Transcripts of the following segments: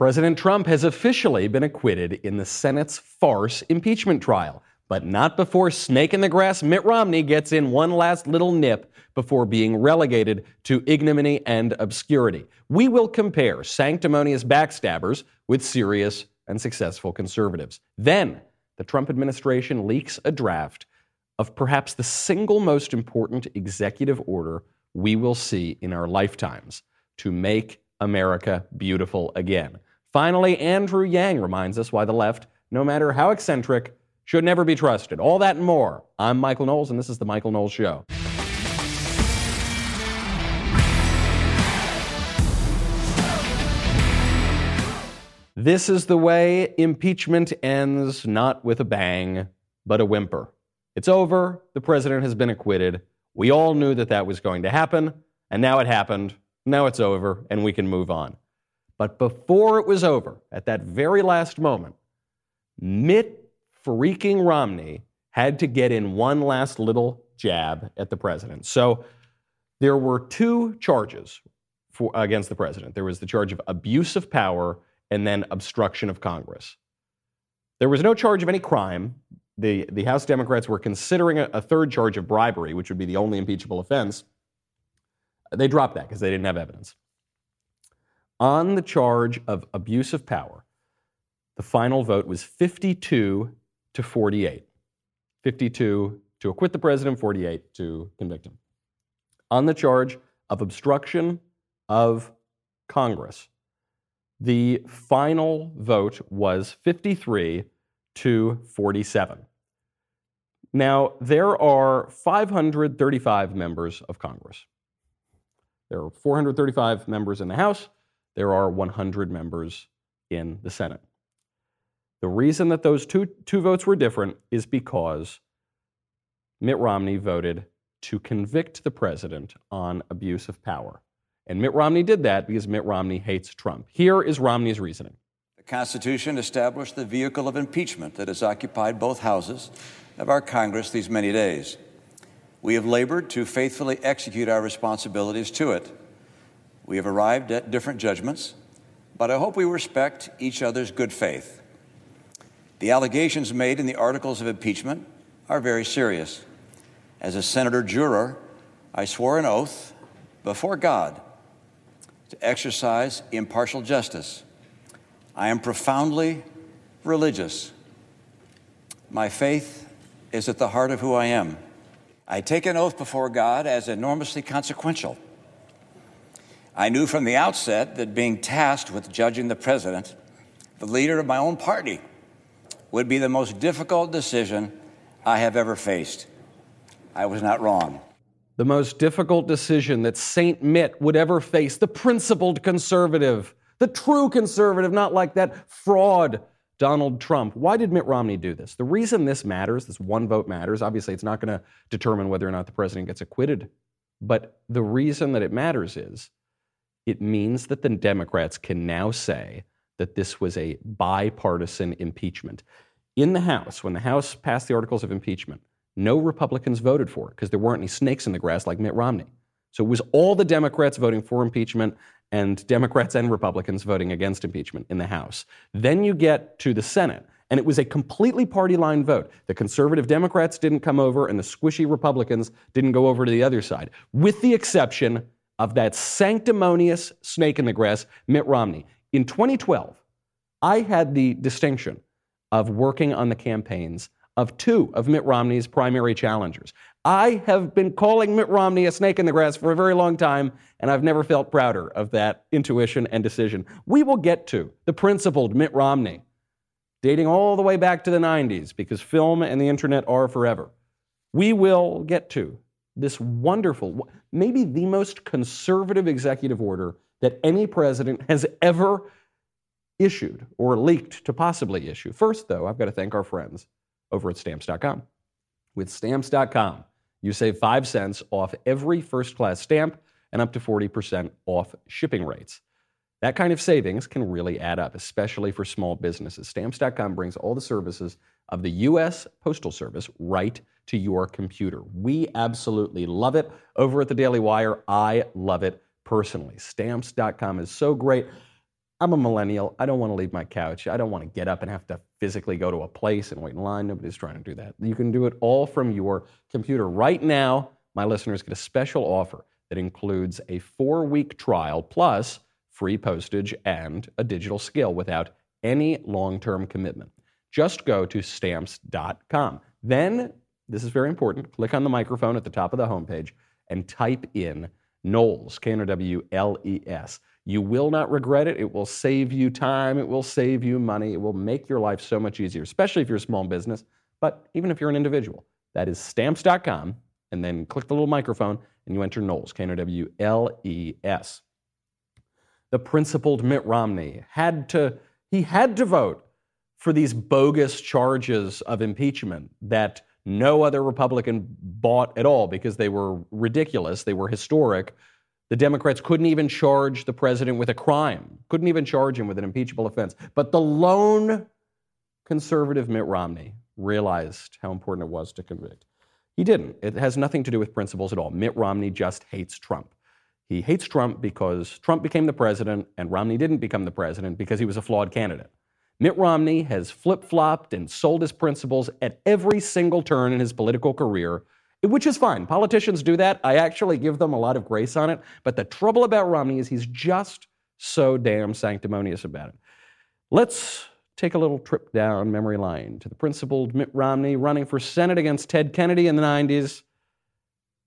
President Trump has officially been acquitted in the Senate's farce impeachment trial, but not before snake in the grass Mitt Romney gets in one last little nip before being relegated to ignominy and obscurity. We will compare sanctimonious backstabbers with serious and successful conservatives. Then, the Trump administration leaks a draft of perhaps the single most important executive order we will see in our lifetimes to make America beautiful again. Finally, Andrew Yang reminds us why the left, no matter how eccentric, should never be trusted. All that and more. I'm Michael Knowles, and this is The Michael Knowles Show. This is the way impeachment ends, not with a bang, but a whimper. It's over. The president has been acquitted. We all knew that that was going to happen, and now it happened. Now it's over, and we can move on. But before it was over, at that very last moment, Mitt freaking Romney had to get in one last little jab at the president. So there were two charges for, against the president. There was the charge of abuse of power and then obstruction of Congress. There was no charge of any crime. The, the House Democrats were considering a, a third charge of bribery, which would be the only impeachable offense. They dropped that because they didn't have evidence. On the charge of abuse of power, the final vote was 52 to 48. 52 to acquit the president, 48 to convict him. On the charge of obstruction of Congress, the final vote was 53 to 47. Now, there are 535 members of Congress. There are 435 members in the House. There are 100 members in the Senate. The reason that those two, two votes were different is because Mitt Romney voted to convict the president on abuse of power. And Mitt Romney did that because Mitt Romney hates Trump. Here is Romney's reasoning. The Constitution established the vehicle of impeachment that has occupied both houses of our Congress these many days. We have labored to faithfully execute our responsibilities to it. We have arrived at different judgments, but I hope we respect each other's good faith. The allegations made in the articles of impeachment are very serious. As a senator juror, I swore an oath before God to exercise impartial justice. I am profoundly religious. My faith is at the heart of who I am. I take an oath before God as enormously consequential. I knew from the outset that being tasked with judging the president, the leader of my own party, would be the most difficult decision I have ever faced. I was not wrong. The most difficult decision that St. Mitt would ever face, the principled conservative, the true conservative, not like that fraud Donald Trump. Why did Mitt Romney do this? The reason this matters, this one vote matters, obviously it's not going to determine whether or not the president gets acquitted. But the reason that it matters is it means that the Democrats can now say that this was a bipartisan impeachment. In the House, when the House passed the articles of impeachment, no Republicans voted for it because there weren't any snakes in the grass like Mitt Romney. So it was all the Democrats voting for impeachment and Democrats and Republicans voting against impeachment in the House. Then you get to the Senate, and it was a completely party line vote. The conservative Democrats didn't come over, and the squishy Republicans didn't go over to the other side, with the exception of that sanctimonious snake in the grass, Mitt Romney. In 2012, I had the distinction of working on the campaigns of two of Mitt Romney's primary challengers. I have been calling Mitt Romney a snake in the grass for a very long time, and I've never felt prouder of that intuition and decision. We will get to the principled Mitt Romney, dating all the way back to the 90s, because film and the internet are forever. We will get to this wonderful, maybe the most conservative executive order that any president has ever issued or leaked to possibly issue. First, though, I've got to thank our friends over at stamps.com. With stamps.com, you save 5 cents off every first class stamp and up to 40% off shipping rates. That kind of savings can really add up, especially for small businesses. Stamps.com brings all the services of the U.S. Postal Service right to your computer. We absolutely love it. Over at the Daily Wire, I love it personally. Stamps.com is so great. I'm a millennial. I don't want to leave my couch. I don't want to get up and have to physically go to a place and wait in line. Nobody's trying to do that. You can do it all from your computer. Right now, my listeners get a special offer that includes a four week trial plus free postage and a digital skill without any long term commitment. Just go to stamps.com. Then, this is very important, click on the microphone at the top of the homepage and type in Knowles, K N O W L E S. You will not regret it. It will save you time. It will save you money. It will make your life so much easier, especially if you're a small business, but even if you're an individual. That is stamps.com, and then click the little microphone and you enter Knowles, K N O W L E S. The principled Mitt Romney had to, he had to vote for these bogus charges of impeachment that no other Republican bought at all because they were ridiculous, they were historic. The Democrats couldn't even charge the president with a crime, couldn't even charge him with an impeachable offense. But the lone conservative Mitt Romney realized how important it was to convict. He didn't. It has nothing to do with principles at all. Mitt Romney just hates Trump. He hates Trump because Trump became the president and Romney didn't become the president because he was a flawed candidate. Mitt Romney has flip flopped and sold his principles at every single turn in his political career, which is fine. Politicians do that. I actually give them a lot of grace on it. But the trouble about Romney is he's just so damn sanctimonious about it. Let's take a little trip down memory lane to the principled Mitt Romney running for Senate against Ted Kennedy in the 90s.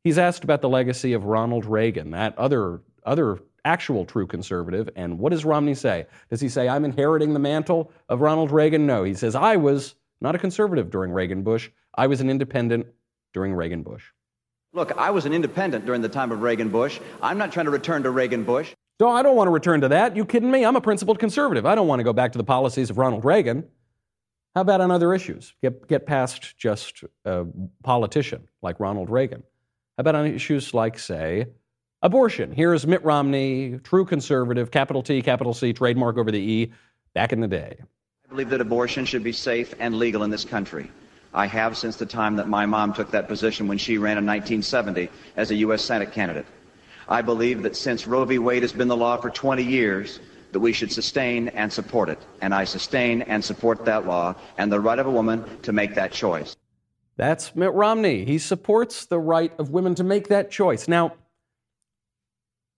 He's asked about the legacy of Ronald Reagan, that other, other actual true conservative. And what does Romney say? Does he say, I'm inheriting the mantle of Ronald Reagan? No. He says, I was not a conservative during Reagan Bush, I was an independent during Reagan Bush. Look, I was an independent during the time of Reagan Bush. I'm not trying to return to Reagan Bush. No, I don't want to return to that. You kidding me? I'm a principled conservative. I don't want to go back to the policies of Ronald Reagan. How about on other issues? Get, get past just a politician like Ronald Reagan. About on issues like, say, abortion? Here's Mitt Romney, true conservative, capital T, capital C, trademark over the E, back in the day. I believe that abortion should be safe and legal in this country. I have since the time that my mom took that position when she ran in 1970 as a U.S. Senate candidate. I believe that since Roe v. Wade has been the law for 20 years, that we should sustain and support it. And I sustain and support that law and the right of a woman to make that choice. That's Mitt Romney. He supports the right of women to make that choice. Now,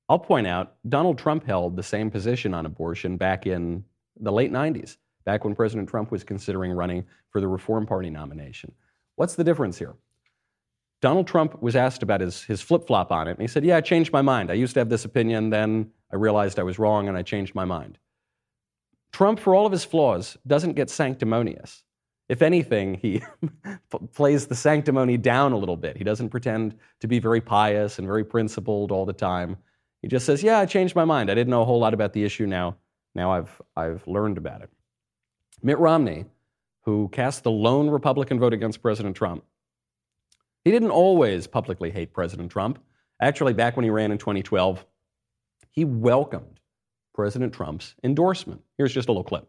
I'll point out Donald Trump held the same position on abortion back in the late 90s, back when President Trump was considering running for the Reform Party nomination. What's the difference here? Donald Trump was asked about his, his flip flop on it, and he said, Yeah, I changed my mind. I used to have this opinion, then I realized I was wrong, and I changed my mind. Trump, for all of his flaws, doesn't get sanctimonious. If anything, he plays the sanctimony down a little bit. He doesn't pretend to be very pious and very principled all the time. He just says, Yeah, I changed my mind. I didn't know a whole lot about the issue now. Now I've, I've learned about it. Mitt Romney, who cast the lone Republican vote against President Trump, he didn't always publicly hate President Trump. Actually, back when he ran in 2012, he welcomed President Trump's endorsement. Here's just a little clip.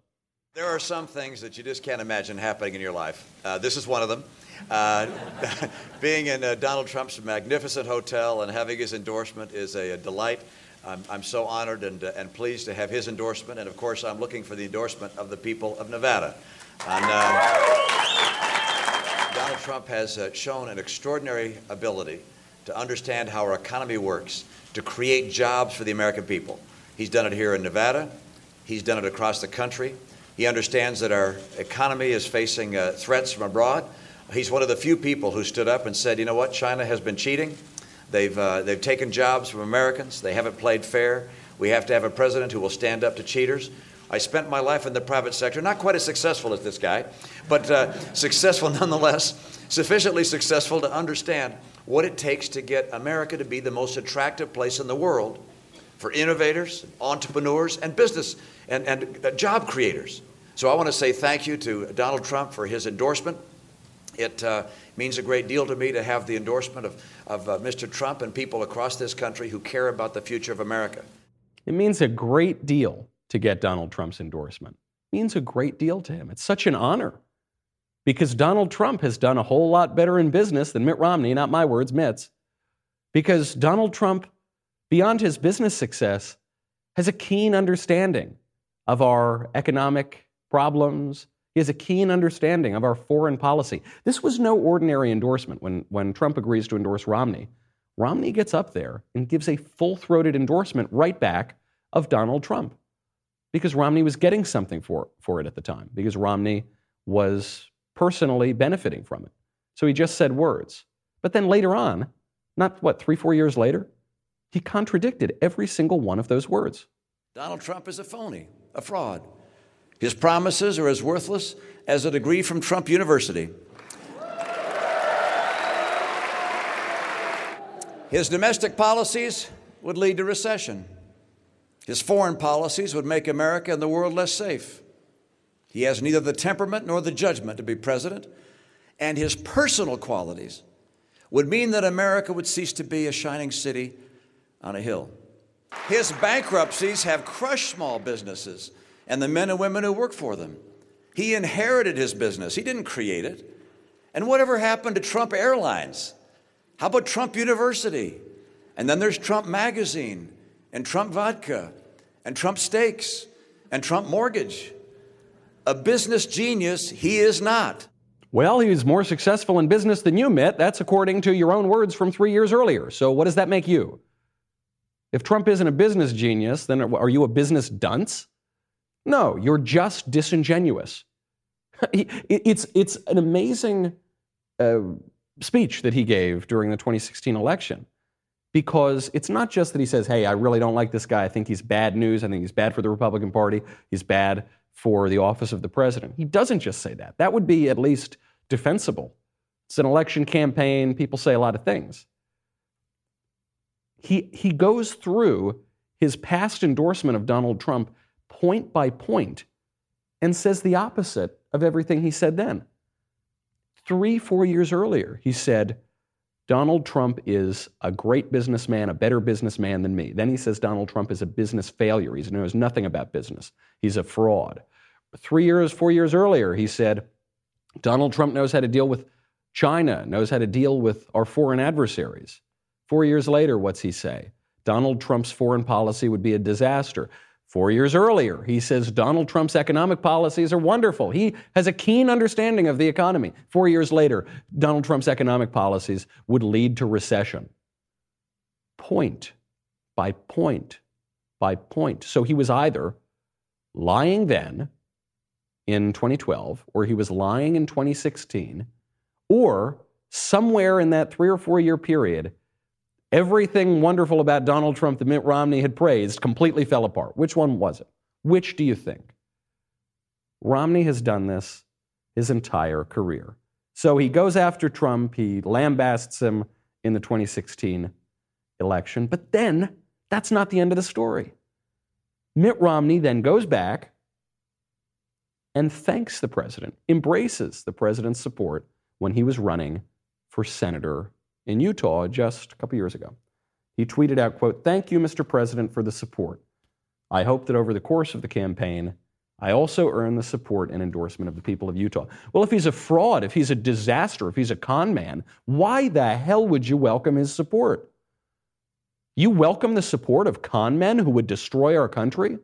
There are some things that you just can't imagine happening in your life. Uh, this is one of them. Uh, being in uh, Donald Trump's magnificent hotel and having his endorsement is a, a delight. I'm, I'm, so honored and, uh, and pleased to have his endorsement. And of course, I'm looking for the endorsement of the people of Nevada. And, uh, Donald Trump has uh, shown an extraordinary ability to understand how our economy works, to create jobs for the American people. He's done it here in Nevada. He's done it across the country. He understands that our economy is facing uh, threats from abroad. He's one of the few people who stood up and said, you know what, China has been cheating. They've, uh, they've taken jobs from Americans. They haven't played fair. We have to have a president who will stand up to cheaters. I spent my life in the private sector, not quite as successful as this guy, but uh, successful nonetheless, sufficiently successful to understand what it takes to get America to be the most attractive place in the world for innovators, entrepreneurs, and business and, and job creators. So I want to say thank you to Donald Trump for his endorsement. It uh, means a great deal to me to have the endorsement of, of uh, Mr. Trump and people across this country who care about the future of America. It means a great deal to get Donald Trump's endorsement. It means a great deal to him. It's such an honor because Donald Trump has done a whole lot better in business than Mitt Romney, not my words, Mitt's. Because Donald Trump, beyond his business success, has a keen understanding of our economic problems. He has a keen understanding of our foreign policy. This was no ordinary endorsement when, when Trump agrees to endorse Romney. Romney gets up there and gives a full throated endorsement right back of Donald Trump because Romney was getting something for, for it at the time, because Romney was personally benefiting from it. So he just said words. But then later on, not what, three, four years later, he contradicted every single one of those words. Donald Trump is a phony, a fraud. His promises are as worthless as a degree from Trump University. His domestic policies would lead to recession. His foreign policies would make America and the world less safe. He has neither the temperament nor the judgment to be president, and his personal qualities would mean that America would cease to be a shining city on a hill. His bankruptcies have crushed small businesses and the men and women who work for them. He inherited his business, he didn't create it. And whatever happened to Trump Airlines? How about Trump University? And then there's Trump Magazine, and Trump Vodka, and Trump Steaks, and Trump Mortgage. A business genius, he is not. Well, he was more successful in business than you, Mitt. That's according to your own words from three years earlier. So, what does that make you? If Trump isn't a business genius, then are you a business dunce? No, you're just disingenuous. it's, it's an amazing uh, speech that he gave during the 2016 election because it's not just that he says, hey, I really don't like this guy. I think he's bad news. I think he's bad for the Republican Party. He's bad for the office of the president. He doesn't just say that. That would be at least defensible. It's an election campaign. People say a lot of things. He, he goes through his past endorsement of Donald Trump point by point and says the opposite of everything he said then. Three, four years earlier, he said, Donald Trump is a great businessman, a better businessman than me. Then he says Donald Trump is a business failure. He knows nothing about business. He's a fraud. Three years, four years earlier, he said Donald Trump knows how to deal with China, knows how to deal with our foreign adversaries. Four years later, what's he say? Donald Trump's foreign policy would be a disaster. Four years earlier, he says Donald Trump's economic policies are wonderful. He has a keen understanding of the economy. Four years later, Donald Trump's economic policies would lead to recession. Point by point by point. So he was either lying then in 2012, or he was lying in 2016, or somewhere in that three or four year period, Everything wonderful about Donald Trump that Mitt Romney had praised completely fell apart. Which one was it? Which do you think? Romney has done this his entire career. So he goes after Trump, he lambasts him in the 2016 election, but then that's not the end of the story. Mitt Romney then goes back and thanks the president, embraces the president's support when he was running for senator in Utah just a couple years ago. He tweeted out, quote, Thank you, Mr. President, for the support. I hope that over the course of the campaign, I also earn the support and endorsement of the people of Utah. Well, if he's a fraud, if he's a disaster, if he's a con man, why the hell would you welcome his support? You welcome the support of con men who would destroy our country?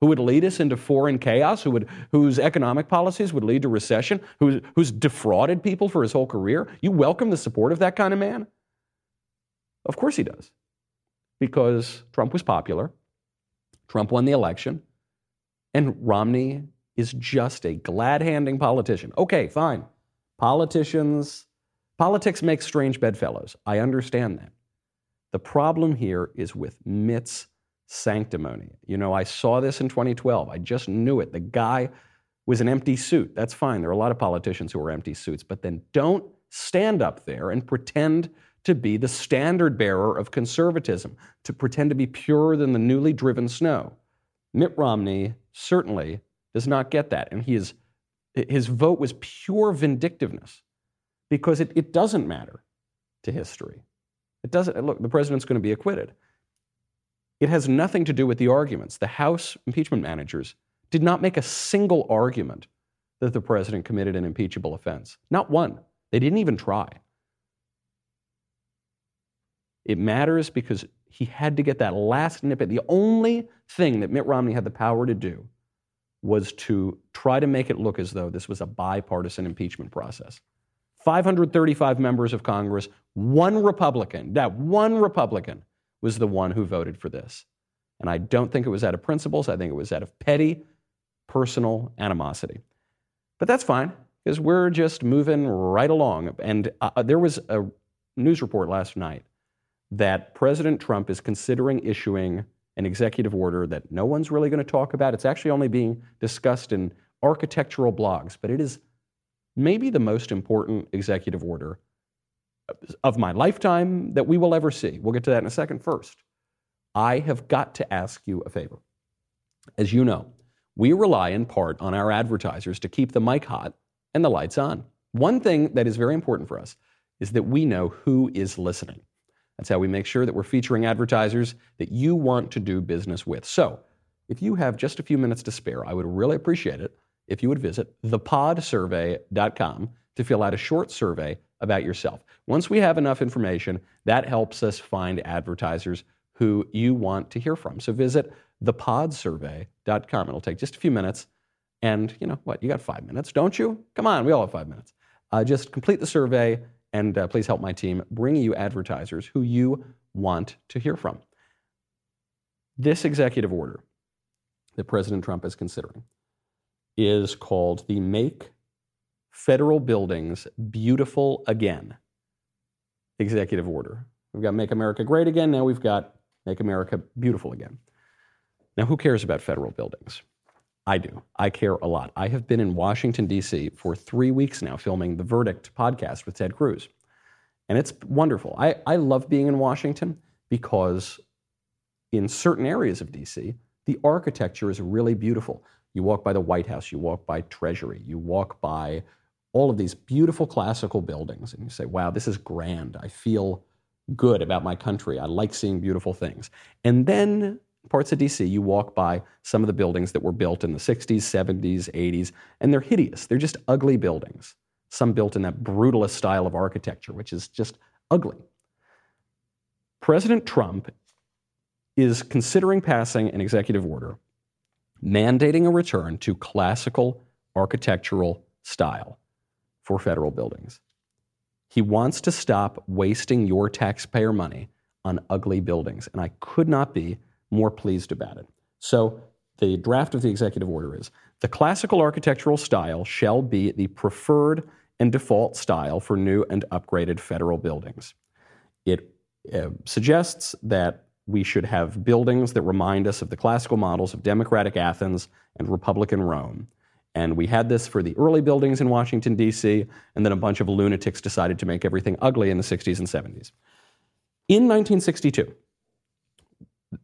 Who would lead us into foreign chaos, who would, whose economic policies would lead to recession, who, who's defrauded people for his whole career. You welcome the support of that kind of man? Of course he does. Because Trump was popular, Trump won the election, and Romney is just a glad handing politician. Okay, fine. Politicians, politics makes strange bedfellows. I understand that. The problem here is with Mitt's sanctimony. You know, I saw this in 2012. I just knew it. The guy was an empty suit. That's fine. There are a lot of politicians who are empty suits, but then don't stand up there and pretend to be the standard bearer of conservatism, to pretend to be purer than the newly driven snow. Mitt Romney certainly does not get that. And he is, his vote was pure vindictiveness because it, it doesn't matter to history. It doesn't, look, the president's going to be acquitted. It has nothing to do with the arguments. The House impeachment managers did not make a single argument that the president committed an impeachable offense. Not one. They didn't even try. It matters because he had to get that last snippet. The only thing that Mitt Romney had the power to do was to try to make it look as though this was a bipartisan impeachment process. 535 members of Congress, one Republican, that one Republican was the one who voted for this. And I don't think it was out of principles. I think it was out of petty personal animosity. But that's fine because we're just moving right along. And uh, uh, there was a news report last night that President Trump is considering issuing an executive order that no one's really going to talk about. It's actually only being discussed in architectural blogs, but it is maybe the most important executive order of my lifetime that we will ever see. We'll get to that in a second. First, I have got to ask you a favor. As you know, we rely in part on our advertisers to keep the mic hot and the lights on. One thing that is very important for us is that we know who is listening. That's how we make sure that we're featuring advertisers that you want to do business with. So, if you have just a few minutes to spare, I would really appreciate it if you would visit thepodsurvey.com to fill out a short survey about yourself. Once we have enough information, that helps us find advertisers who you want to hear from. So visit thepodsurvey.com. It'll take just a few minutes. And you know what? You got five minutes, don't you? Come on, we all have five minutes. Uh, just complete the survey and uh, please help my team bring you advertisers who you want to hear from. This executive order that President Trump is considering is called the Make Federal Buildings Beautiful Again executive order. We've got Make America Great Again. Now we've got Make America Beautiful Again. Now, who cares about federal buildings? I do. I care a lot. I have been in Washington, D.C. for three weeks now filming the Verdict podcast with Ted Cruz. And it's wonderful. I, I love being in Washington because in certain areas of D.C., the architecture is really beautiful. You walk by the White House, you walk by Treasury, you walk by all of these beautiful classical buildings, and you say, wow, this is grand. I feel good about my country. I like seeing beautiful things. And then parts of DC, you walk by some of the buildings that were built in the 60s, 70s, 80s, and they're hideous. They're just ugly buildings. Some built in that brutalist style of architecture, which is just ugly. President Trump is considering passing an executive order mandating a return to classical architectural style for federal buildings. He wants to stop wasting your taxpayer money on ugly buildings, and I could not be more pleased about it. So, the draft of the executive order is the classical architectural style shall be the preferred and default style for new and upgraded federal buildings. It uh, suggests that we should have buildings that remind us of the classical models of democratic Athens and republican Rome. And we had this for the early buildings in Washington, D.C., and then a bunch of lunatics decided to make everything ugly in the 60s and 70s. In 1962,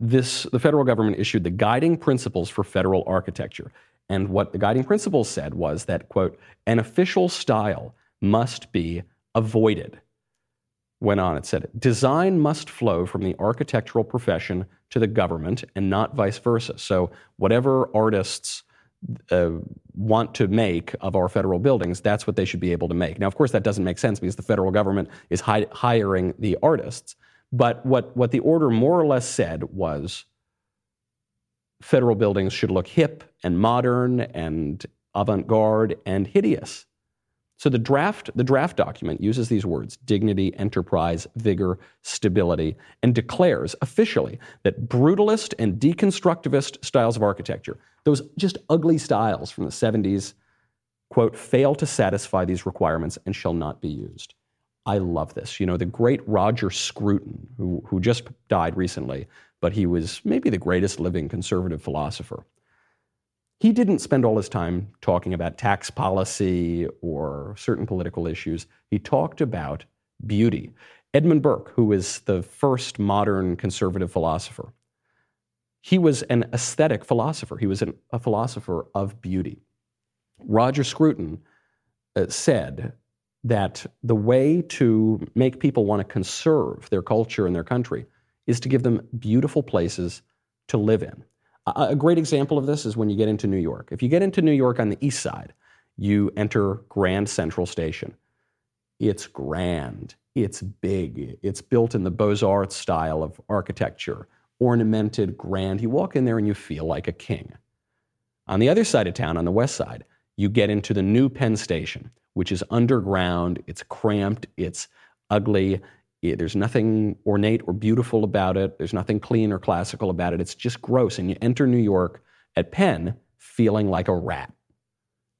this, the federal government issued the guiding principles for federal architecture. And what the guiding principles said was that, quote, an official style must be avoided went on. It said, design must flow from the architectural profession to the government and not vice versa. So, whatever artists uh, want to make of our federal buildings, that's what they should be able to make. Now, of course, that doesn't make sense because the federal government is hi- hiring the artists. But what, what the order more or less said was federal buildings should look hip and modern and avant garde and hideous. So the draft, the draft document uses these words dignity, enterprise, vigor, stability, and declares officially that brutalist and deconstructivist styles of architecture, those just ugly styles from the 70s, quote, fail to satisfy these requirements and shall not be used. I love this. You know, the great Roger Scruton, who, who just died recently, but he was maybe the greatest living conservative philosopher he didn't spend all his time talking about tax policy or certain political issues. He talked about beauty. Edmund Burke, who was the first modern conservative philosopher, he was an aesthetic philosopher. He was an, a philosopher of beauty. Roger Scruton uh, said that the way to make people want to conserve their culture and their country is to give them beautiful places to live in. A great example of this is when you get into New York. If you get into New York on the east side, you enter Grand Central Station. It's grand, it's big, it's built in the Beaux Arts style of architecture, ornamented, grand. You walk in there and you feel like a king. On the other side of town, on the west side, you get into the new Penn Station, which is underground. It's cramped. It's ugly. There's nothing ornate or beautiful about it. There's nothing clean or classical about it. It's just gross. And you enter New York at Penn feeling like a rat.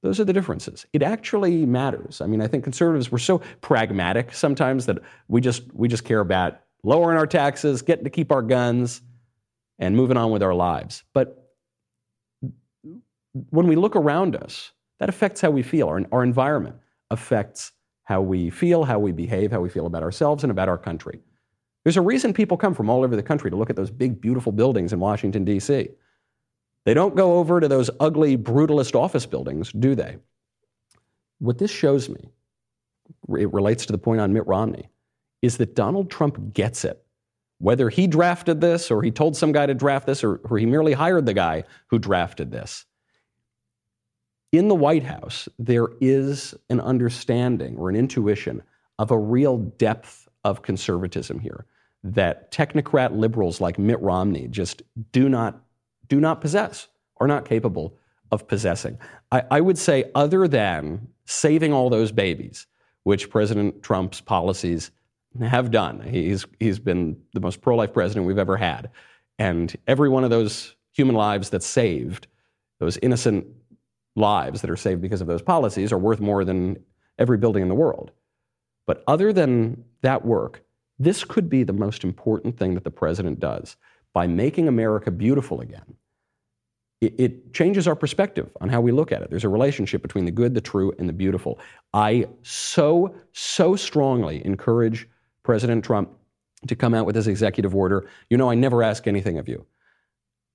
Those are the differences. It actually matters. I mean, I think conservatives were so pragmatic sometimes that we just we just care about lowering our taxes, getting to keep our guns, and moving on with our lives. But when we look around us, that affects how we feel. Our, our environment affects how we feel, how we behave, how we feel about ourselves and about our country. There's a reason people come from all over the country to look at those big, beautiful buildings in Washington, D.C. They don't go over to those ugly, brutalist office buildings, do they? What this shows me, it relates to the point on Mitt Romney, is that Donald Trump gets it. Whether he drafted this, or he told some guy to draft this, or, or he merely hired the guy who drafted this, in the White House, there is an understanding or an intuition of a real depth of conservatism here that technocrat liberals like Mitt Romney just do not, do not possess, are not capable of possessing. I, I would say, other than saving all those babies, which President Trump's policies have done, he's, he's been the most pro life president we've ever had. And every one of those human lives that's saved, those innocent lives that are saved because of those policies are worth more than every building in the world. But other than that work, this could be the most important thing that the president does by making America beautiful again. It, it, changes our perspective on how we look at it. There's a relationship between the good, the true, and the beautiful. I so, so strongly encourage President Trump to come out with his executive order. You know, I never ask anything of you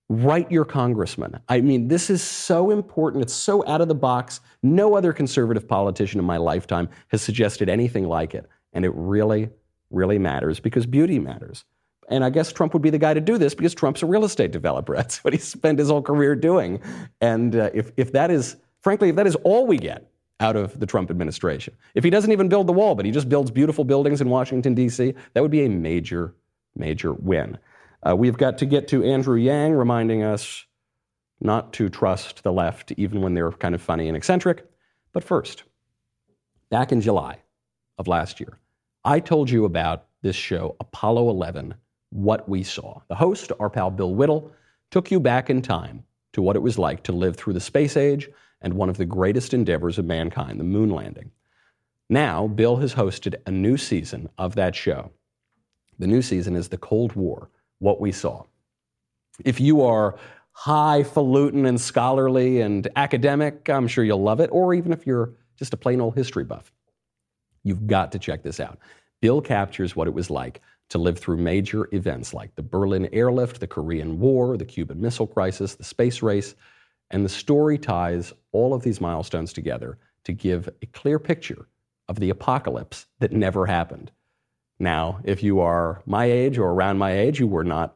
write your congressman. I mean, this is so important. It's so out of the box. No other conservative politician in my lifetime has suggested anything like it. And it really, really matters because beauty matters. And I guess Trump would be the guy to do this because Trump's a real estate developer. That's what he spent his whole career doing. And uh, if, if that is, frankly, if that is all we get out of the Trump administration, if he doesn't even build the wall, but he just builds beautiful buildings in Washington, D.C., that would be a major, major win. Uh, we've got to get to Andrew Yang reminding us not to trust the left, even when they're kind of funny and eccentric. But first, back in July of last year, I told you about this show, Apollo 11 What We Saw. The host, our pal Bill Whittle, took you back in time to what it was like to live through the space age and one of the greatest endeavors of mankind, the moon landing. Now, Bill has hosted a new season of that show. The new season is The Cold War what we saw. If you are highfalutin and scholarly and academic, I'm sure you'll love it. Or even if you're just a plain old history buff, you've got to check this out. Bill captures what it was like to live through major events like the Berlin airlift, the Korean War, the Cuban Missile Crisis, the space race, and the story ties all of these milestones together to give a clear picture of the apocalypse that never happened. Now, if you are my age or around my age, you were not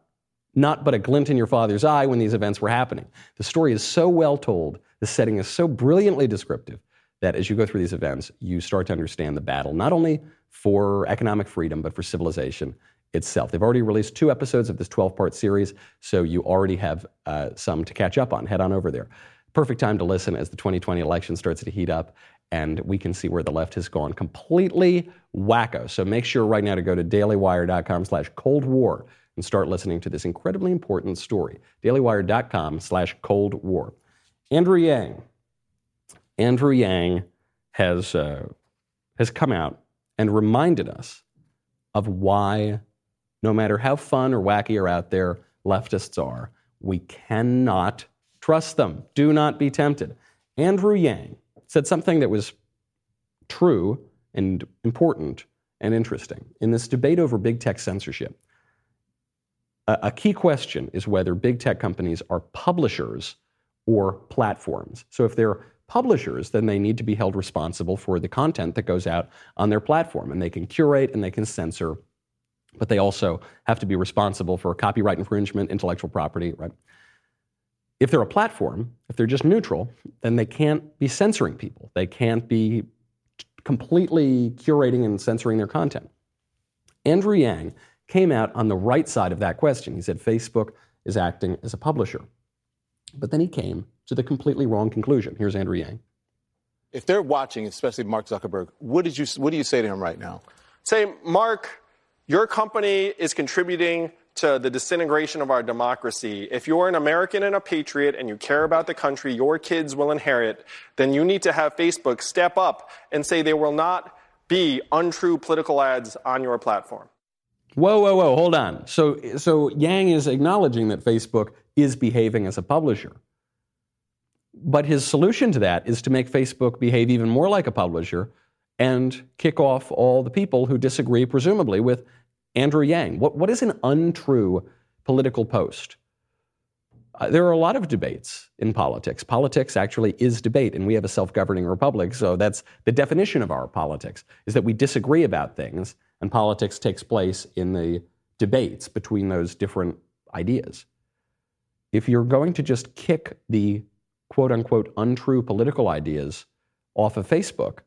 not but a glint in your father's eye when these events were happening. The story is so well told, the setting is so brilliantly descriptive that as you go through these events, you start to understand the battle, not only for economic freedom, but for civilization itself. They've already released two episodes of this 12 part series, so you already have uh, some to catch up on. Head on over there. Perfect time to listen as the 2020 election starts to heat up and we can see where the left has gone completely wacko. So make sure right now to go to dailywire.com slash Cold War and start listening to this incredibly important story. dailywire.com slash Cold War. Andrew Yang. Andrew Yang has, uh, has come out and reminded us of why, no matter how fun or wacky or out there leftists are, we cannot trust them. Do not be tempted. Andrew Yang said something that was true and important and interesting. In this debate over big tech censorship, a, a key question is whether big tech companies are publishers or platforms. So if they're publishers, then they need to be held responsible for the content that goes out on their platform, and they can curate and they can censor, but they also have to be responsible for copyright infringement, intellectual property, right? If they're a platform, if they're just neutral, then they can't be censoring people. They can't be completely curating and censoring their content. Andrew Yang came out on the right side of that question. He said Facebook is acting as a publisher. But then he came to the completely wrong conclusion. Here's Andrew Yang. If they're watching, especially Mark Zuckerberg, what did you what do you say to him right now? Say, Mark, your company is contributing to the disintegration of our democracy. If you're an American and a patriot and you care about the country your kids will inherit, then you need to have Facebook step up and say there will not be untrue political ads on your platform. Whoa, whoa, whoa, hold on. So, so Yang is acknowledging that Facebook is behaving as a publisher. But his solution to that is to make Facebook behave even more like a publisher and kick off all the people who disagree, presumably, with Andrew Yang. What, what is an untrue political post? Uh, there are a lot of debates in politics. Politics actually is debate, and we have a self-governing republic, so that's the definition of our politics, is that we disagree about things, and politics takes place in the debates between those different ideas. If you're going to just kick the quote-unquote untrue political ideas off of Facebook,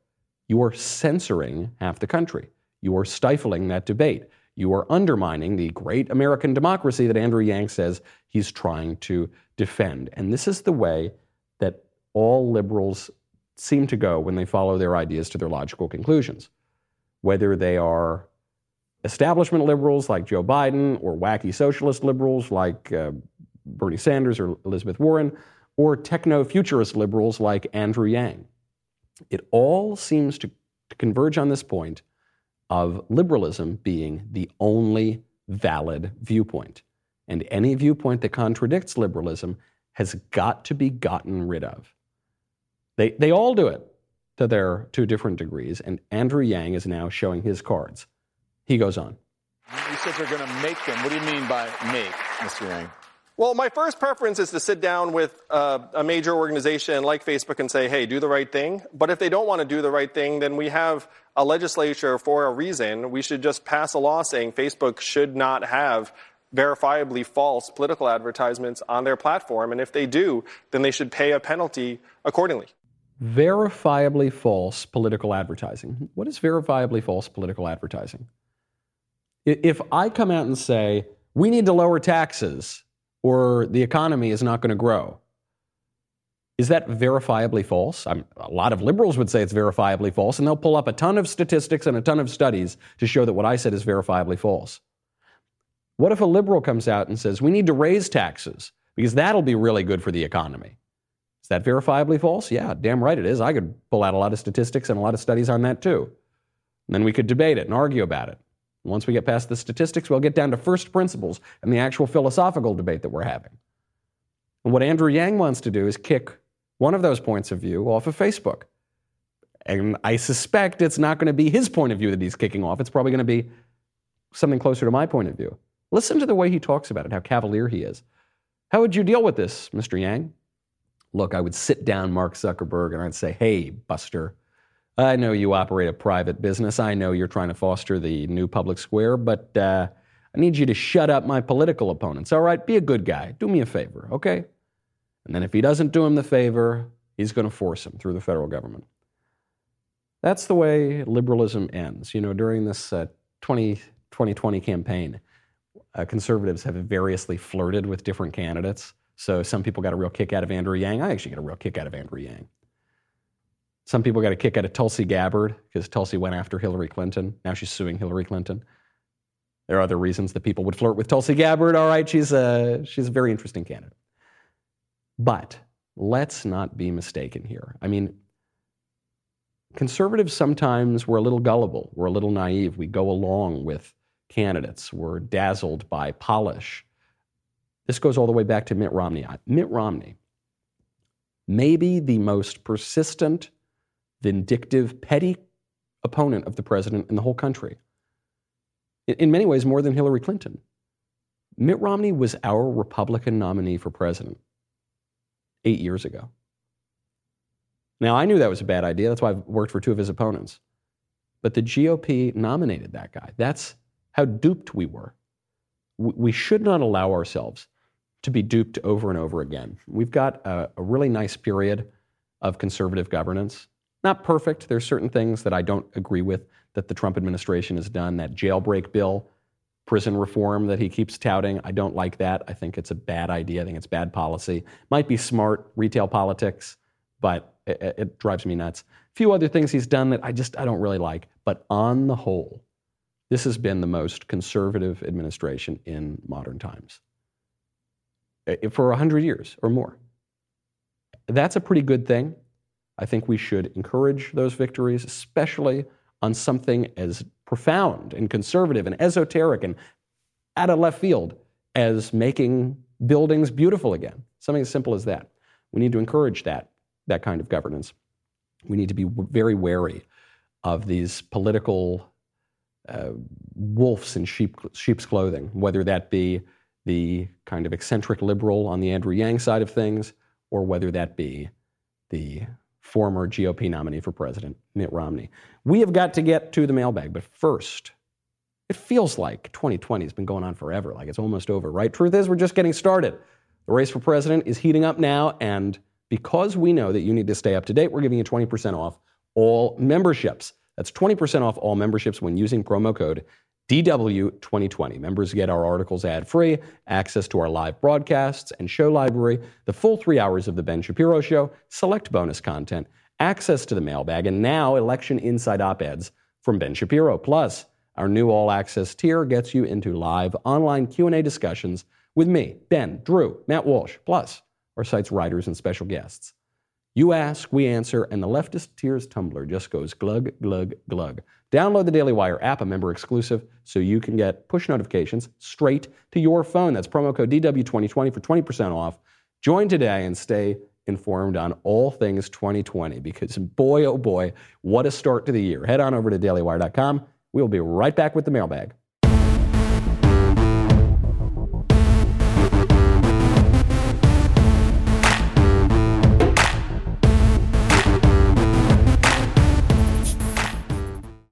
you are censoring half the country. You are stifling that debate you are undermining the great American democracy that Andrew Yang says he's trying to defend. And this is the way that all liberals seem to go when they follow their ideas to their logical conclusions. Whether they are establishment liberals like Joe Biden or wacky socialist liberals like uh, Bernie Sanders or Elizabeth Warren, or techno futurist liberals like Andrew Yang. It all seems to, to converge on this point of liberalism being the only valid viewpoint. And any viewpoint that contradicts liberalism has got to be gotten rid of. They, they all do it to their two different degrees, and Andrew Yang is now showing his cards. He goes on. You said they're going to make them. What do you mean by make, Mr. Yang? Well, my first preference is to sit down with uh, a major organization like Facebook and say, hey, do the right thing. But if they don't want to do the right thing, then we have a legislature for a reason. We should just pass a law saying Facebook should not have verifiably false political advertisements on their platform. And if they do, then they should pay a penalty accordingly. Verifiably false political advertising. What is verifiably false political advertising? If I come out and say, we need to lower taxes, or the economy is not going to grow. Is that verifiably false? I'm, a lot of liberals would say it's verifiably false, and they'll pull up a ton of statistics and a ton of studies to show that what I said is verifiably false. What if a liberal comes out and says, we need to raise taxes because that'll be really good for the economy? Is that verifiably false? Yeah, damn right it is. I could pull out a lot of statistics and a lot of studies on that too. And then we could debate it and argue about it. Once we get past the statistics, we'll get down to first principles and the actual philosophical debate that we're having. And what Andrew Yang wants to do is kick one of those points of view off of Facebook. And I suspect it's not going to be his point of view that he's kicking off. It's probably going to be something closer to my point of view. Listen to the way he talks about it, how cavalier he is. How would you deal with this, Mr. Yang? Look, I would sit down Mark Zuckerberg and I'd say, hey, Buster, I know you operate a private business. I know you're trying to foster the new public square, but uh, I need you to shut up my political opponents. All right, be a good guy. Do me a favor, okay? And then if he doesn't do him the favor, he's going to force him through the federal government. That's the way liberalism ends. You know, during this uh, 20, 2020 campaign, uh, conservatives have variously flirted with different candidates. So some people got a real kick out of Andrew Yang. I actually got a real kick out of Andrew Yang. Some people got a kick out of Tulsi Gabbard because Tulsi went after Hillary Clinton. Now she's suing Hillary Clinton. There are other reasons that people would flirt with Tulsi Gabbard. All right, she's a, she's a very interesting candidate. But let's not be mistaken here. I mean, conservatives sometimes we're a little gullible, we're a little naive. We go along with candidates, we're dazzled by polish. This goes all the way back to Mitt Romney. Mitt Romney, maybe the most persistent vindictive, petty opponent of the president in the whole country. In many ways, more than Hillary Clinton. Mitt Romney was our Republican nominee for president eight years ago. Now, I knew that was a bad idea. That's why I worked for two of his opponents. But the GOP nominated that guy. That's how duped we were. We should not allow ourselves to be duped over and over again. We've got a, a really nice period of conservative governance. Not perfect. There's certain things that I don't agree with that the Trump administration has done. That jailbreak bill prison reform that he keeps touting. I don't like that. I think it's a bad idea. I think it's bad policy. Might be smart retail politics, but it, it drives me nuts. A few other things he's done that I just I don't really like. But on the whole, this has been the most conservative administration in modern times for 100 years or more. That's a pretty good thing. I think we should encourage those victories, especially on something as profound and conservative and esoteric and out of left field as making buildings beautiful again. Something as simple as that. We need to encourage that, that kind of governance. We need to be very wary of these political uh, wolves in sheep, sheep's clothing, whether that be the kind of eccentric liberal on the Andrew Yang side of things, or whether that be the former GOP nominee for president, Mitt Romney. We have got to get to the mailbag, but first, it feels like 2020 has been going on forever, like it's almost over, right? Truth is, we're just getting started. The race for president is heating up now, and because we know that you need to stay up to date, we're giving you 20% off all memberships. That's 20% off all memberships when using promo code DW2020. Members get our articles ad free, access to our live broadcasts and show library, the full three hours of The Ben Shapiro Show, select bonus content, access to the mailbag, and now election inside op eds from Ben Shapiro. Plus, our new all access tier gets you into live online Q&A discussions with me, Ben, Drew, Matt Walsh, plus our site's writers and special guests. You ask, we answer, and the leftist tears tumbler just goes glug, glug, glug. Download the Daily Wire app, a member exclusive, so you can get push notifications straight to your phone. That's promo code DW2020 for 20% off. Join today and stay informed on all things 2020 because boy, oh boy, what a start to the year. Head on over to dailywire.com. We'll be right back with the mailbag.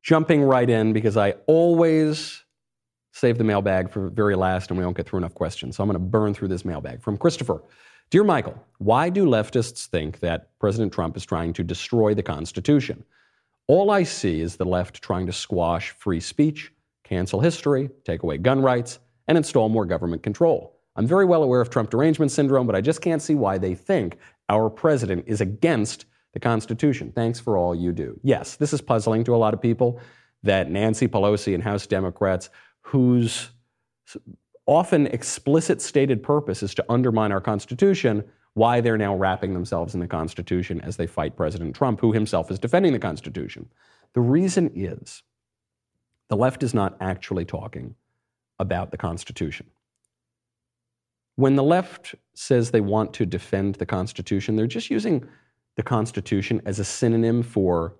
Jumping right in because I always save the mailbag for very last and we don't get through enough questions. So I'm going to burn through this mailbag. From Christopher Dear Michael, why do leftists think that President Trump is trying to destroy the Constitution? All I see is the left trying to squash free speech, cancel history, take away gun rights, and install more government control. I'm very well aware of Trump derangement syndrome, but I just can't see why they think our president is against the Constitution. Thanks for all you do. Yes, this is puzzling to a lot of people that Nancy Pelosi and House Democrats, whose often explicit stated purpose is to undermine our Constitution, why they're now wrapping themselves in the Constitution as they fight President Trump, who himself is defending the Constitution. The reason is the left is not actually talking about the Constitution. When the left says they want to defend the Constitution, they're just using the Constitution as a synonym for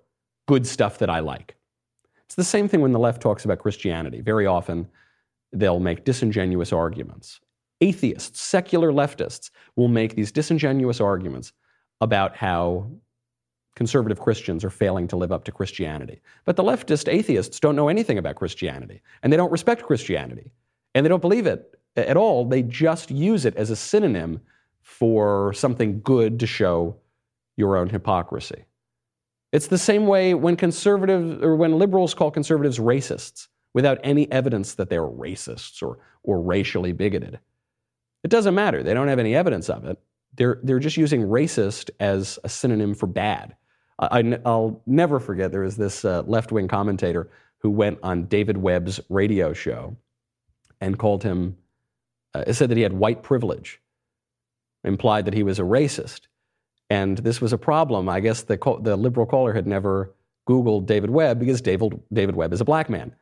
good stuff that I like. It's the same thing when the left talks about Christianity. Very often, they'll make disingenuous arguments. Atheists, secular leftists, will make these disingenuous arguments about how conservative Christians are failing to live up to Christianity. But the leftist atheists don't know anything about Christianity, and they don't respect Christianity, and they don't believe it at all. They just use it as a synonym for something good to show your own hypocrisy. It's the same way when conservatives or when liberals call conservatives racists without any evidence that they're racists or, or racially bigoted. It doesn't matter. They don't have any evidence of it. They're, they're just using racist as a synonym for bad. I, will never forget there was this uh, left wing commentator who went on David Webb's radio show and called him, uh, said that he had white privilege, implied that he was a racist. And this was a problem. I guess the, the liberal caller had never Googled David Webb because David, David Webb is a black man.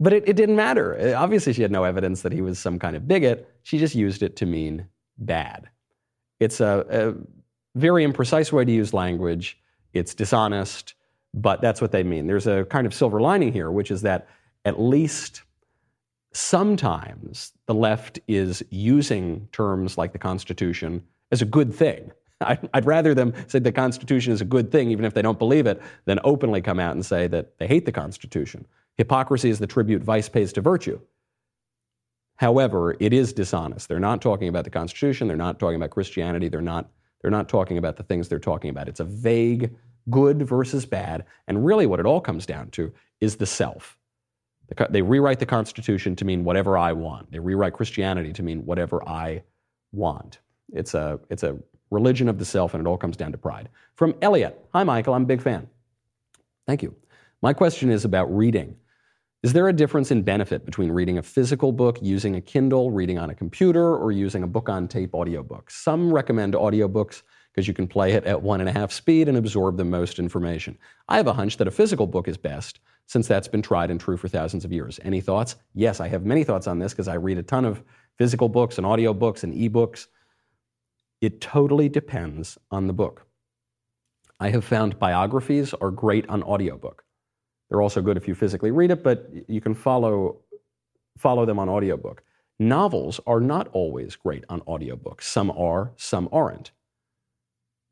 But it, it didn't matter. Uh, obviously, she had no evidence that he was some kind of bigot. She just used it to mean bad. It's a, a very imprecise way to use language. It's dishonest, but that's what they mean. There's a kind of silver lining here, which is that at least sometimes the left is using terms like the Constitution as a good thing. I'd rather them say the Constitution is a good thing, even if they don't believe it, than openly come out and say that they hate the Constitution. Hypocrisy is the tribute vice pays to virtue. However, it is dishonest. They're not talking about the Constitution. They're not talking about Christianity. They're not, they're not talking about the things they're talking about. It's a vague good versus bad. And really, what it all comes down to is the self. They rewrite the Constitution to mean whatever I want. They rewrite Christianity to mean whatever I want. It's a, it's a religion of the self, and it all comes down to pride. From Elliot Hi, Michael. I'm a big fan. Thank you. My question is about reading. Is there a difference in benefit between reading a physical book using a Kindle, reading on a computer, or using a book on tape audiobook? Some recommend audiobooks because you can play it at one and a half speed and absorb the most information. I have a hunch that a physical book is best since that's been tried and true for thousands of years. Any thoughts? Yes, I have many thoughts on this because I read a ton of physical books and audiobooks and ebooks. It totally depends on the book. I have found biographies are great on audiobook. They're also good if you physically read it, but you can follow, follow them on audiobook. Novels are not always great on audiobook. Some are, some aren't.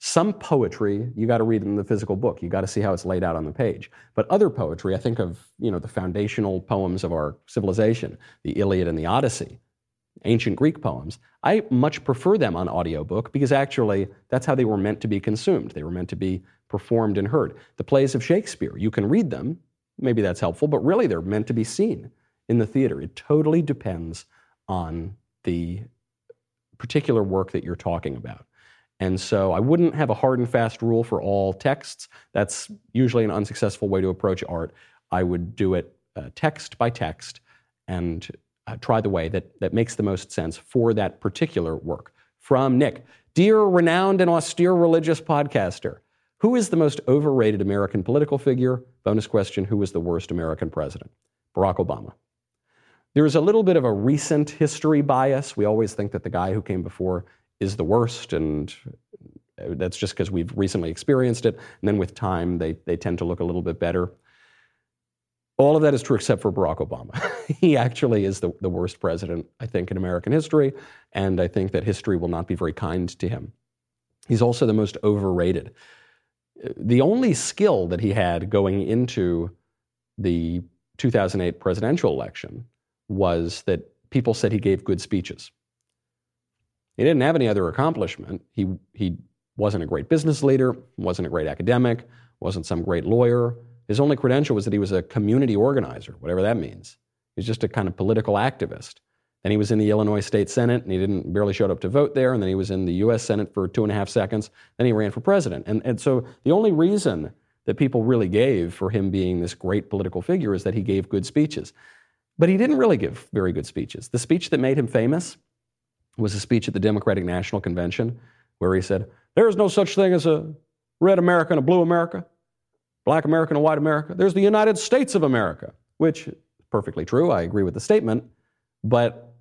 Some poetry, you got to read in the physical book. You got to see how it's laid out on the page. But other poetry, I think of, you know, the foundational poems of our civilization, the Iliad and the Odyssey, ancient Greek poems. I much prefer them on audiobook because actually that's how they were meant to be consumed. They were meant to be performed and heard. The plays of Shakespeare, you can read them, maybe that's helpful, but really they're meant to be seen in the theater. It totally depends on the particular work that you're talking about. And so I wouldn't have a hard and fast rule for all texts. That's usually an unsuccessful way to approach art. I would do it uh, text by text and uh, try the way that, that makes the most sense for that particular work. From Nick Dear renowned and austere religious podcaster, who is the most overrated American political figure? Bonus question Who was the worst American president? Barack Obama. There is a little bit of a recent history bias. We always think that the guy who came before is the worst, and that's just because we've recently experienced it. And then with time, they, they tend to look a little bit better. All of that is true except for Barack Obama. he actually is the, the worst president, I think, in American history, and I think that history will not be very kind to him. He's also the most overrated. The only skill that he had going into the 2008 presidential election was that people said he gave good speeches. He didn't have any other accomplishment. He, he wasn't a great business leader, wasn't a great academic, wasn't some great lawyer. His only credential was that he was a community organizer, whatever that means. He was just a kind of political activist. Then he was in the Illinois State Senate, and he didn't barely showed up to vote there. And then he was in the U.S. Senate for two and a half seconds. Then he ran for president. And, and so the only reason that people really gave for him being this great political figure is that he gave good speeches. But he didn't really give very good speeches. The speech that made him famous was a speech at the Democratic National Convention where he said, There is no such thing as a red America and a blue America, black America and white America. There's the United States of America, which is perfectly true. I agree with the statement, but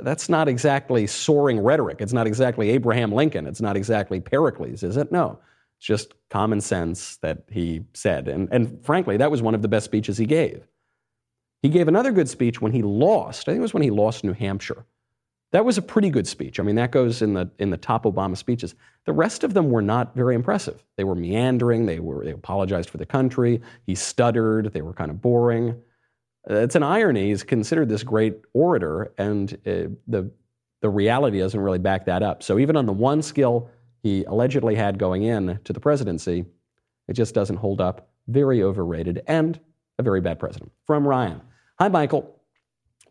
that's not exactly soaring rhetoric. It's not exactly Abraham Lincoln. It's not exactly Pericles, is it? No. It's just common sense that he said. And, and frankly, that was one of the best speeches he gave. He gave another good speech when he lost. I think it was when he lost New Hampshire. That was a pretty good speech. I mean, that goes in the in the top Obama speeches. The rest of them were not very impressive. They were meandering. They were they apologized for the country. He stuttered. They were kind of boring. It's an irony. He's considered this great orator, and uh, the the reality doesn't really back that up. So even on the one skill he allegedly had going in to the presidency, it just doesn't hold up. Very overrated and a very bad president. From Ryan. Hi, Michael.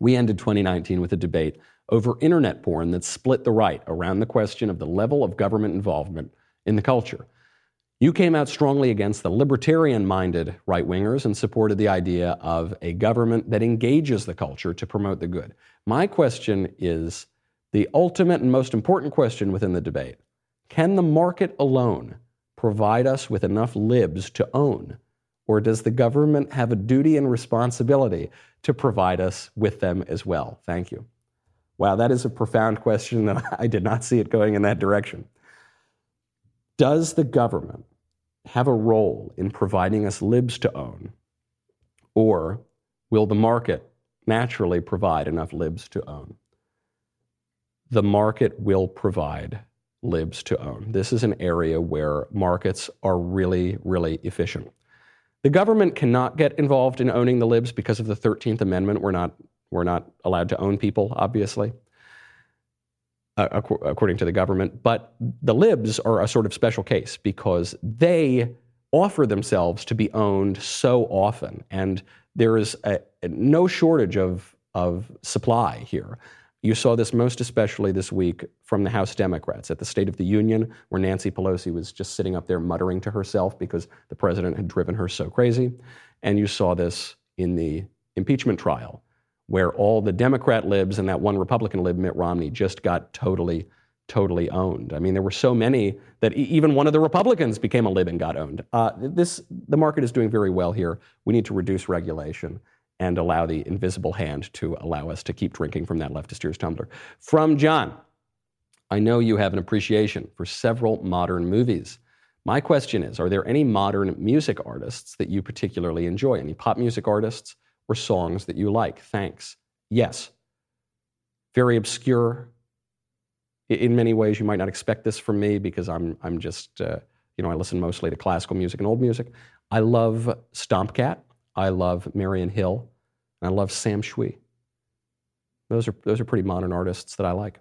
We ended 2019 with a debate over internet porn that split the right around the question of the level of government involvement in the culture. You came out strongly against the libertarian minded right wingers and supported the idea of a government that engages the culture to promote the good. My question is the ultimate and most important question within the debate Can the market alone provide us with enough libs to own? Or does the government have a duty and responsibility to provide us with them as well? Thank you. Wow, that is a profound question, and I did not see it going in that direction. Does the government have a role in providing us libs to own, or will the market naturally provide enough libs to own? The market will provide libs to own. This is an area where markets are really, really efficient. The government cannot get involved in owning the libs because of the 13th Amendment. We're not we're not allowed to own people, obviously, uh, according to the government. But the libs are a sort of special case because they offer themselves to be owned so often. And there is a, no shortage of, of supply here. You saw this most especially this week from the House Democrats at the State of the Union, where Nancy Pelosi was just sitting up there muttering to herself because the president had driven her so crazy. And you saw this in the impeachment trial, where all the Democrat libs and that one Republican lib, Mitt Romney, just got totally, totally owned. I mean, there were so many that e- even one of the Republicans became a lib and got owned. Uh, this, the market is doing very well here. We need to reduce regulation and allow the invisible hand to allow us to keep drinking from that leftist ears tumbler. From John, I know you have an appreciation for several modern movies. My question is Are there any modern music artists that you particularly enjoy? Any pop music artists or songs that you like? Thanks. Yes. Very obscure. In many ways, you might not expect this from me because I'm, I'm just, uh, you know, I listen mostly to classical music and old music. I love Stompcat. I love Marian Hill. And I love Sam Tsui. Those are, those are pretty modern artists that I like.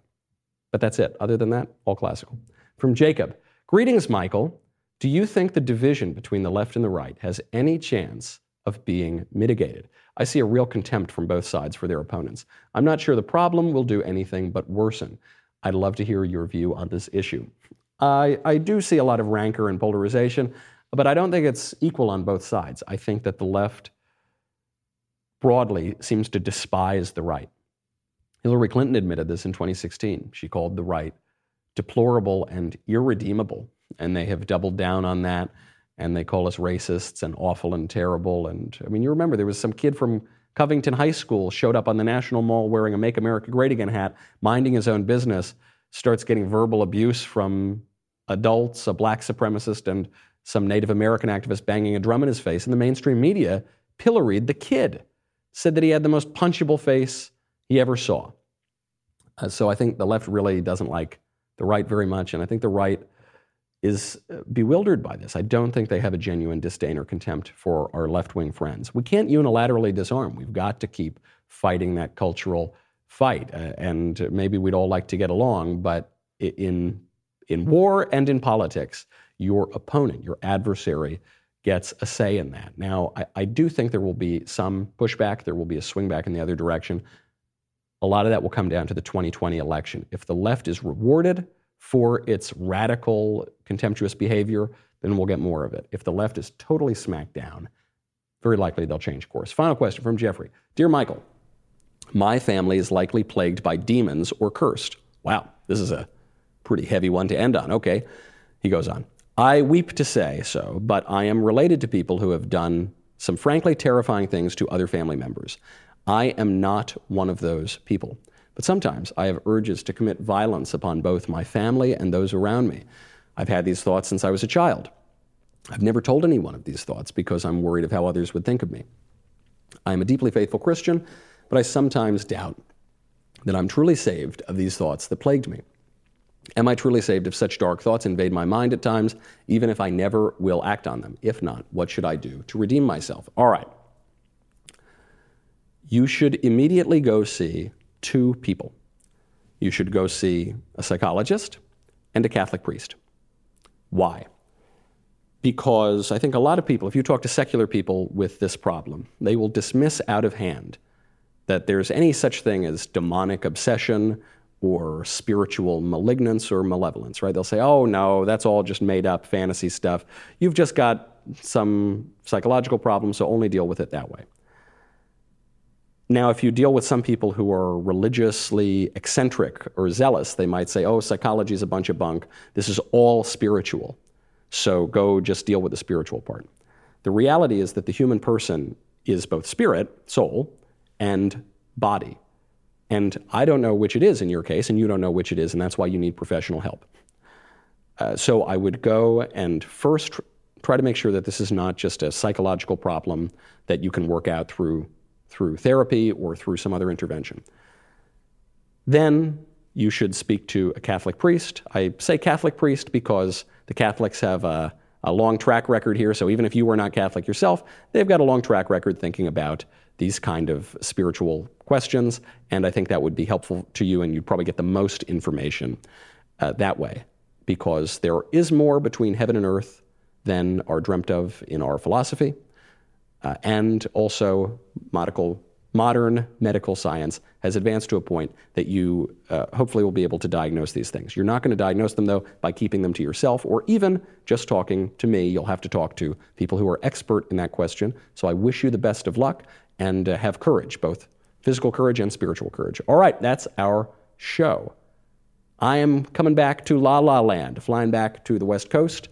But that's it. Other than that, all classical. From Jacob Greetings, Michael. Do you think the division between the left and the right has any chance of being mitigated? I see a real contempt from both sides for their opponents. I'm not sure the problem will do anything but worsen. I'd love to hear your view on this issue. I, I do see a lot of rancor and polarization, but I don't think it's equal on both sides. I think that the left broadly seems to despise the right. Hillary Clinton admitted this in 2016. She called the right deplorable and irredeemable, and they have doubled down on that and they call us racists and awful and terrible. And I mean, you remember there was some kid from Covington High School showed up on the National Mall wearing a Make America Great Again hat, minding his own business, starts getting verbal abuse from adults, a black supremacist, and some Native American activist banging a drum in his face. And the mainstream media pilloried the kid, said that he had the most punchable face he ever saw. Uh, so I think the left really doesn't like the right very much, and I think the right is uh, bewildered by this. I don't think they have a genuine disdain or contempt for our left wing friends. We can't unilaterally disarm. We've got to keep fighting that cultural fight. Uh, and maybe we'd all like to get along, but in, in war and in politics, your opponent, your adversary, gets a say in that. Now, I, I do think there will be some pushback, there will be a swing back in the other direction. A lot of that will come down to the 2020 election. If the left is rewarded, for its radical, contemptuous behavior, then we'll get more of it. If the left is totally smacked down, very likely they'll change course. Final question from Jeffrey Dear Michael, my family is likely plagued by demons or cursed. Wow, this is a pretty heavy one to end on. Okay. He goes on. I weep to say so, but I am related to people who have done some frankly terrifying things to other family members. I am not one of those people. But sometimes I have urges to commit violence upon both my family and those around me. I've had these thoughts since I was a child. I've never told anyone of these thoughts because I'm worried of how others would think of me. I am a deeply faithful Christian, but I sometimes doubt that I'm truly saved of these thoughts that plagued me. Am I truly saved if such dark thoughts invade my mind at times, even if I never will act on them? If not, what should I do to redeem myself? All right. You should immediately go see two people. You should go see a psychologist and a Catholic priest. Why? Because I think a lot of people, if you talk to secular people with this problem, they will dismiss out of hand that there's any such thing as demonic obsession or spiritual malignance or malevolence, right? They'll say, oh, no, that's all just made up fantasy stuff. You've just got some psychological problem, so only deal with it that way. Now, if you deal with some people who are religiously eccentric or zealous, they might say, oh, psychology is a bunch of bunk. This is all spiritual. So go just deal with the spiritual part. The reality is that the human person is both spirit, soul, and body. And I don't know which it is in your case, and you don't know which it is, and that's why you need professional help. Uh, so I would go and first tr- try to make sure that this is not just a psychological problem that you can work out through through therapy or through some other intervention. Then you should speak to a Catholic priest. I say Catholic priest because the Catholics have a, a, long track record here. So even if you were not Catholic yourself, they've got a long track record thinking about these kind of spiritual questions. And I think that would be helpful to you, and you'd probably get the most information uh, that way because there is more between heaven and earth than are dreamt of in our philosophy. Uh, and also medical, modern medical science has advanced to a point that you uh, hopefully will be able to diagnose these things. You're not going to diagnose them, though, by keeping them to yourself or even just talking to me. You'll have to talk to people who are expert in that question. So I wish you the best of luck and uh, have courage, both physical courage and spiritual courage. All right, that's our show. I am coming back to La La Land, flying back to the West Coast.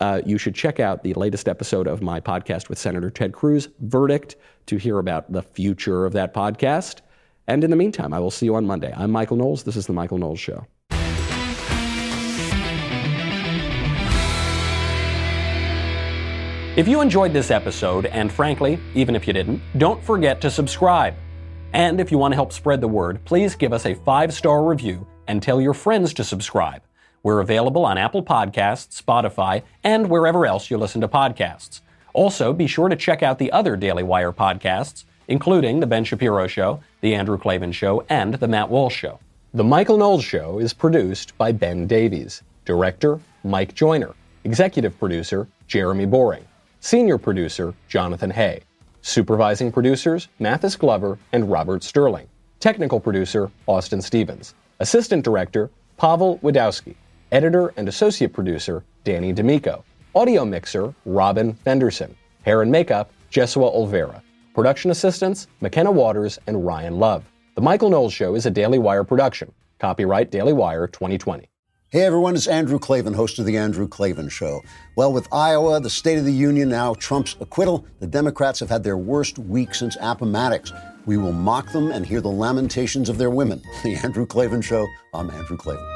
Uh, you should check out the latest episode of my podcast with Senator Ted Cruz, Verdict, to hear about the future of that podcast. And in the meantime, I will see you on Monday. I'm Michael Knowles. This is The Michael Knowles Show. If you enjoyed this episode, and frankly, even if you didn't, don't forget to subscribe. And if you want to help spread the word, please give us a five star review and tell your friends to subscribe. We're available on Apple Podcasts, Spotify, and wherever else you listen to podcasts. Also, be sure to check out the other Daily Wire podcasts, including The Ben Shapiro Show, The Andrew Klavan Show, and The Matt Walsh Show. The Michael Knowles Show is produced by Ben Davies, Director, Mike Joyner, Executive Producer, Jeremy Boring, Senior Producer, Jonathan Hay, Supervising Producers, Mathis Glover and Robert Sterling, Technical Producer, Austin Stevens, Assistant Director, Pavel Wadowski. Editor and Associate Producer, Danny D'Amico. Audio Mixer, Robin Fenderson. Hair and Makeup, Jesua Olvera. Production Assistants, McKenna Waters and Ryan Love. The Michael Knowles Show is a Daily Wire production. Copyright Daily Wire 2020. Hey everyone, it's Andrew Klavan, host of The Andrew Klavan Show. Well, with Iowa, the State of the Union, now Trump's acquittal, the Democrats have had their worst week since Appomattox. We will mock them and hear the lamentations of their women. The Andrew Klavan Show, I'm Andrew Klavan.